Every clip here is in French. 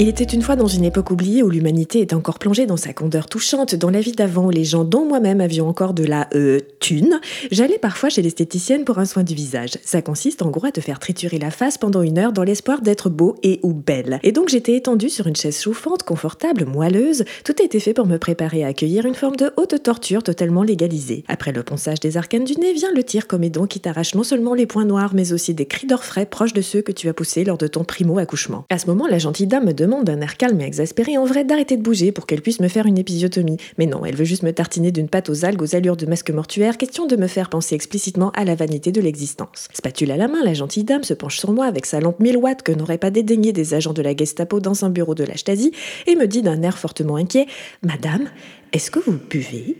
Il était une fois dans une époque oubliée où l'humanité était encore plongée dans sa candeur touchante, dans la vie d'avant où les gens, dont moi-même, avions encore de la euh, thune. J'allais parfois chez l'esthéticienne pour un soin du visage. Ça consiste en gros à te faire triturer la face pendant une heure dans l'espoir d'être beau et ou belle. Et donc j'étais étendue sur une chaise chauffante, confortable, moelleuse. Tout était fait pour me préparer à accueillir une forme de haute torture totalement légalisée. Après le ponçage des arcanes du nez vient le tir comédon qui t'arrache non seulement les points noirs mais aussi des cris d'orfraie proches de ceux que tu as poussés lors de ton primo accouchement. À ce moment, la gentille dame me demande d'un air calme et exaspéré en vrai d'arrêter de bouger pour qu'elle puisse me faire une épisiotomie. Mais non, elle veut juste me tartiner d'une pâte aux algues aux allures de masque mortuaire, question de me faire penser explicitement à la vanité de l'existence. Spatule à la main, la gentille dame se penche sur moi avec sa lampe 1000 watts que n'aurait pas dédaigné des agents de la Gestapo dans un bureau de la Stasi et me dit d'un air fortement inquiet Madame, est-ce que vous buvez?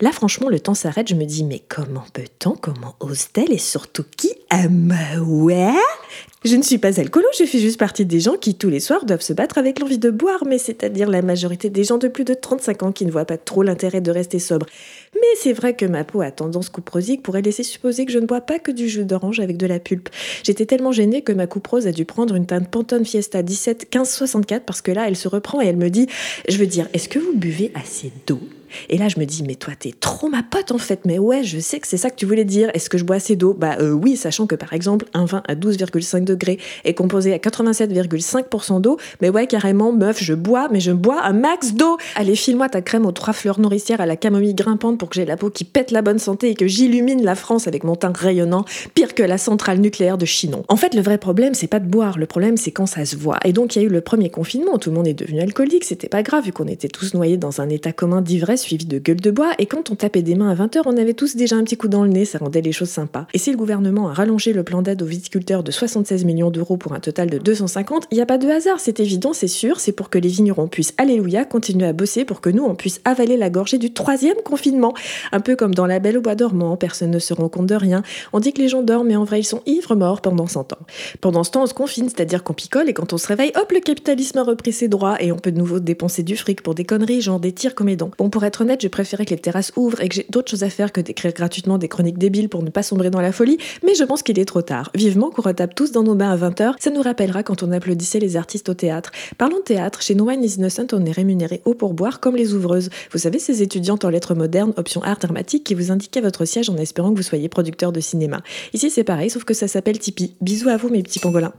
Là, franchement, le temps s'arrête. Je me dis, mais comment peut-on Comment ose-t-elle Et surtout, qui aime Ouais? Je ne suis pas alcoolo, je fais juste partie des gens qui tous les soirs doivent se battre avec l'envie de boire, mais c'est-à-dire la majorité des gens de plus de 35 ans qui ne voient pas trop l'intérêt de rester sobre. Mais c'est vrai que ma peau a tendance couprosique pourrait laisser supposer que je ne bois pas que du jus d'orange avec de la pulpe. J'étais tellement gênée que ma couprose a dû prendre une teinte Pantone Fiesta 17 1564 parce que là elle se reprend et elle me dit Je veux dire, est-ce que vous buvez assez d'eau? Et là, je me dis, mais toi, t'es trop ma pote en fait. Mais ouais, je sais que c'est ça que tu voulais dire. Est-ce que je bois assez d'eau? Bah euh, oui, sachant que par exemple, un vin à 12,5 degrés est composé à 87,5% d'eau. Mais ouais, carrément, meuf, je bois, mais je bois un max d'eau. Allez, file-moi ta crème aux trois fleurs nourricières à la camomille grimpante pour que j'ai la peau qui pète la bonne santé et que j'illumine la France avec mon teint rayonnant, pire que la centrale nucléaire de Chinon. En fait, le vrai problème, c'est pas de boire. Le problème, c'est quand ça se voit. Et donc, il y a eu le premier confinement. Tout le monde est devenu alcoolique. C'était pas grave vu qu'on était tous noyés dans un état commun d'ivresse suivi de gueule de bois, et quand on tapait des mains à 20h, on avait tous déjà un petit coup dans le nez, ça rendait les choses sympas. Et si le gouvernement a rallongé le plan d'aide aux viticulteurs de 76 millions d'euros pour un total de 250, il n'y a pas de hasard, c'est évident, c'est sûr, c'est pour que les vignerons puissent, alléluia, continuer à bosser pour que nous, on puisse avaler la gorgée du troisième confinement. Un peu comme dans La Belle au Bois dormant, personne ne se rend compte de rien. On dit que les gens dorment, mais en vrai, ils sont ivres morts pendant 100 ans. Pendant ce temps, on se confine, c'est-à-dire qu'on picole, et quand on se réveille, hop, le capitalisme a repris ses droits, et on peut de nouveau dépenser du fric pour des conneries, genre des tirs comme dents. Bon, être honnête, préférais que les terrasses ouvrent et que j'ai d'autres choses à faire que d'écrire gratuitement des chroniques débiles pour ne pas sombrer dans la folie, mais je pense qu'il est trop tard. Vivement qu'on retape tous dans nos bains à 20h, ça nous rappellera quand on applaudissait les artistes au théâtre. Parlons de théâtre, chez No One is Innocent, on est rémunéré haut pour boire comme les ouvreuses. Vous savez, ces étudiantes en lettres modernes, option art dramatique, qui vous indiquaient votre siège en espérant que vous soyez producteur de cinéma. Ici, c'est pareil, sauf que ça s'appelle Tipeee. Bisous à vous, mes petits pangolins.